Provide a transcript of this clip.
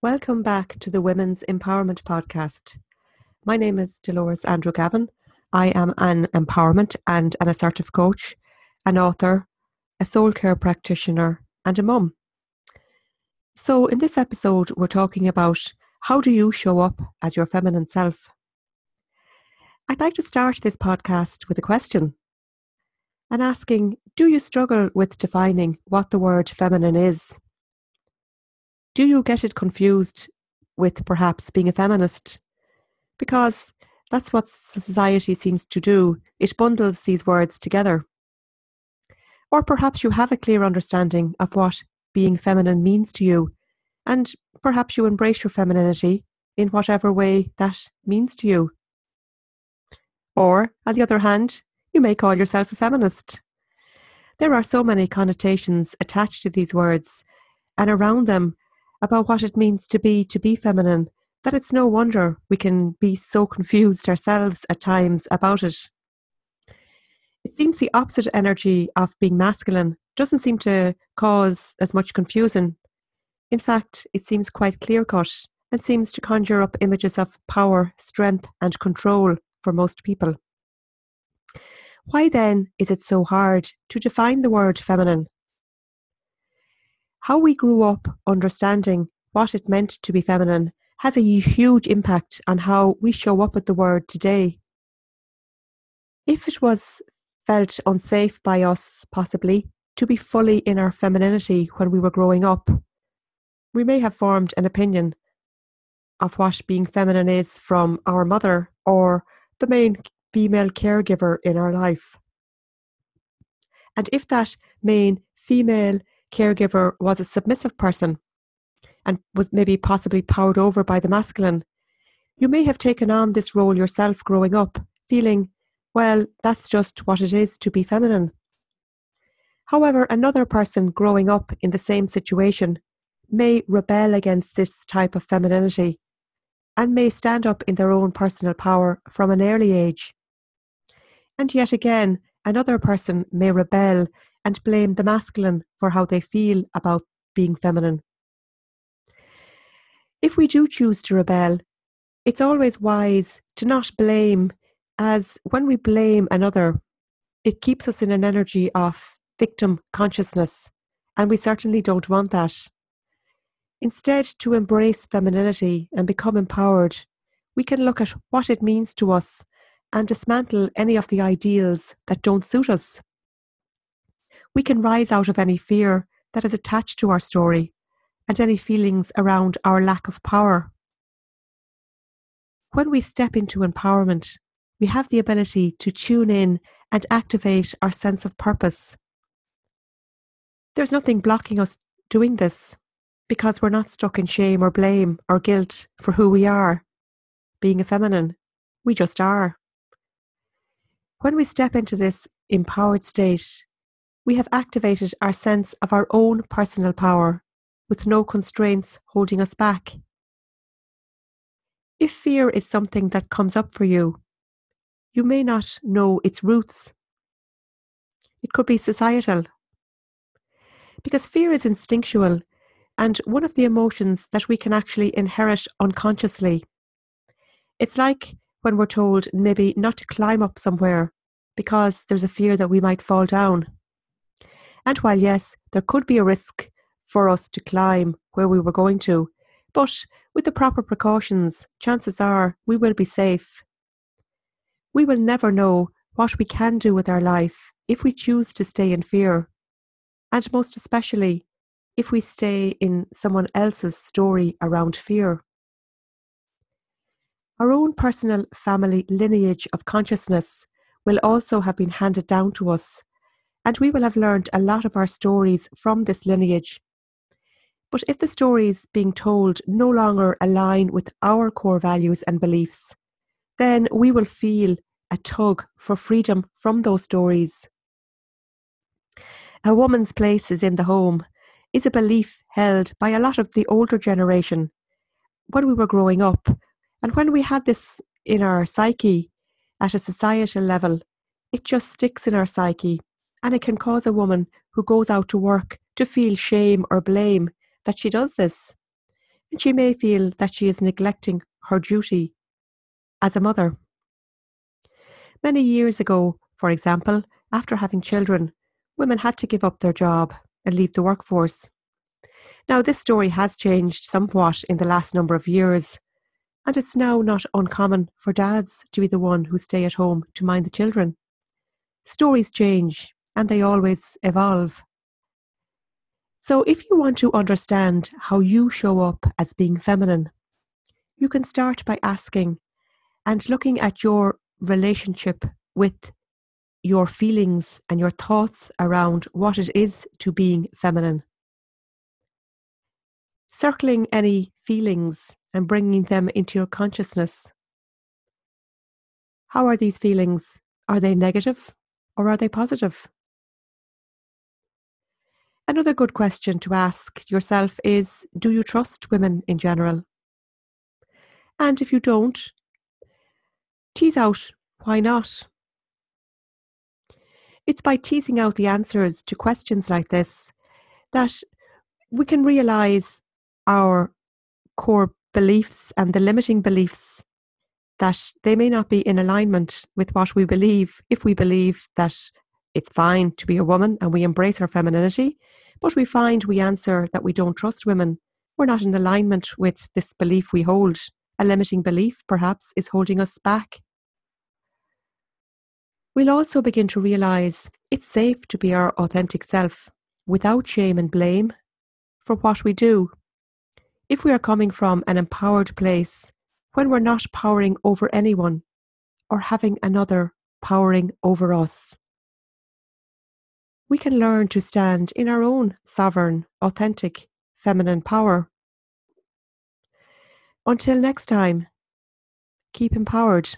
Welcome back to the Women's Empowerment Podcast. My name is Dolores Andrew Gavin. I am an empowerment and an assertive coach, an author, a soul care practitioner, and a mum. So, in this episode, we're talking about how do you show up as your feminine self? I'd like to start this podcast with a question and asking Do you struggle with defining what the word feminine is? Do you get it confused with perhaps being a feminist? Because that's what society seems to do. It bundles these words together. Or perhaps you have a clear understanding of what being feminine means to you, and perhaps you embrace your femininity in whatever way that means to you. Or, on the other hand, you may call yourself a feminist. There are so many connotations attached to these words, and around them about what it means to be to be feminine that it's no wonder we can be so confused ourselves at times about it. It seems the opposite energy of being masculine doesn't seem to cause as much confusion. In fact, it seems quite clear cut and seems to conjure up images of power, strength, and control for most people. Why then is it so hard to define the word feminine? How we grew up understanding what it meant to be feminine has a huge impact on how we show up with the word today. If it was felt unsafe by us, possibly, to be fully in our femininity when we were growing up, we may have formed an opinion of what being feminine is from our mother or the main female caregiver in our life. And if that main female caregiver was a submissive person and was maybe possibly powered over by the masculine, you may have taken on this role yourself growing up, feeling, well, that's just what it is to be feminine. However, another person growing up in the same situation may rebel against this type of femininity and may stand up in their own personal power from an early age. And yet again, another person may rebel and blame the masculine for how they feel about being feminine. If we do choose to rebel, it's always wise to not blame, as when we blame another, it keeps us in an energy of victim consciousness, and we certainly don't want that. Instead, to embrace femininity and become empowered, we can look at what it means to us and dismantle any of the ideals that don't suit us we can rise out of any fear that is attached to our story and any feelings around our lack of power. When we step into empowerment, we have the ability to tune in and activate our sense of purpose. There's nothing blocking us doing this because we're not stuck in shame or blame or guilt for who we are. Being a feminine, we just are. When we step into this empowered state, we have activated our sense of our own personal power with no constraints holding us back. If fear is something that comes up for you, you may not know its roots. It could be societal. Because fear is instinctual and one of the emotions that we can actually inherit unconsciously. It's like when we're told maybe not to climb up somewhere because there's a fear that we might fall down. And while, yes, there could be a risk for us to climb where we were going to, but with the proper precautions, chances are we will be safe. We will never know what we can do with our life if we choose to stay in fear, and most especially if we stay in someone else's story around fear. Our own personal family lineage of consciousness will also have been handed down to us and we will have learned a lot of our stories from this lineage. But if the stories being told no longer align with our core values and beliefs, then we will feel a tug for freedom from those stories. A woman's place is in the home is a belief held by a lot of the older generation when we were growing up. And when we had this in our psyche at a societal level, it just sticks in our psyche and it can cause a woman who goes out to work to feel shame or blame that she does this. and she may feel that she is neglecting her duty as a mother. Many years ago, for example, after having children, women had to give up their job and leave the workforce. Now, this story has changed somewhat in the last number of years, and it's now not uncommon for dads to be the one who stay at home to mind the children. Stories change and they always evolve. So, if you want to understand how you show up as being feminine, you can start by asking and looking at your relationship with your feelings and your thoughts around what it is to being feminine. Circling any feelings and bringing them into your consciousness. How are these feelings? Are they negative or are they positive? Another good question to ask yourself is Do you trust women in general? And if you don't, tease out why not? It's by teasing out the answers to questions like this that we can realize our core beliefs and the limiting beliefs that they may not be in alignment with what we believe if we believe that it's fine to be a woman and we embrace our femininity, but we find we answer that we don't trust women. We're not in alignment with this belief we hold. A limiting belief, perhaps, is holding us back We'll also begin to realize it's safe to be our authentic self without shame and blame for what we do. If we are coming from an empowered place, when we're not powering over anyone or having another powering over us, we can learn to stand in our own sovereign, authentic, feminine power. Until next time, keep empowered.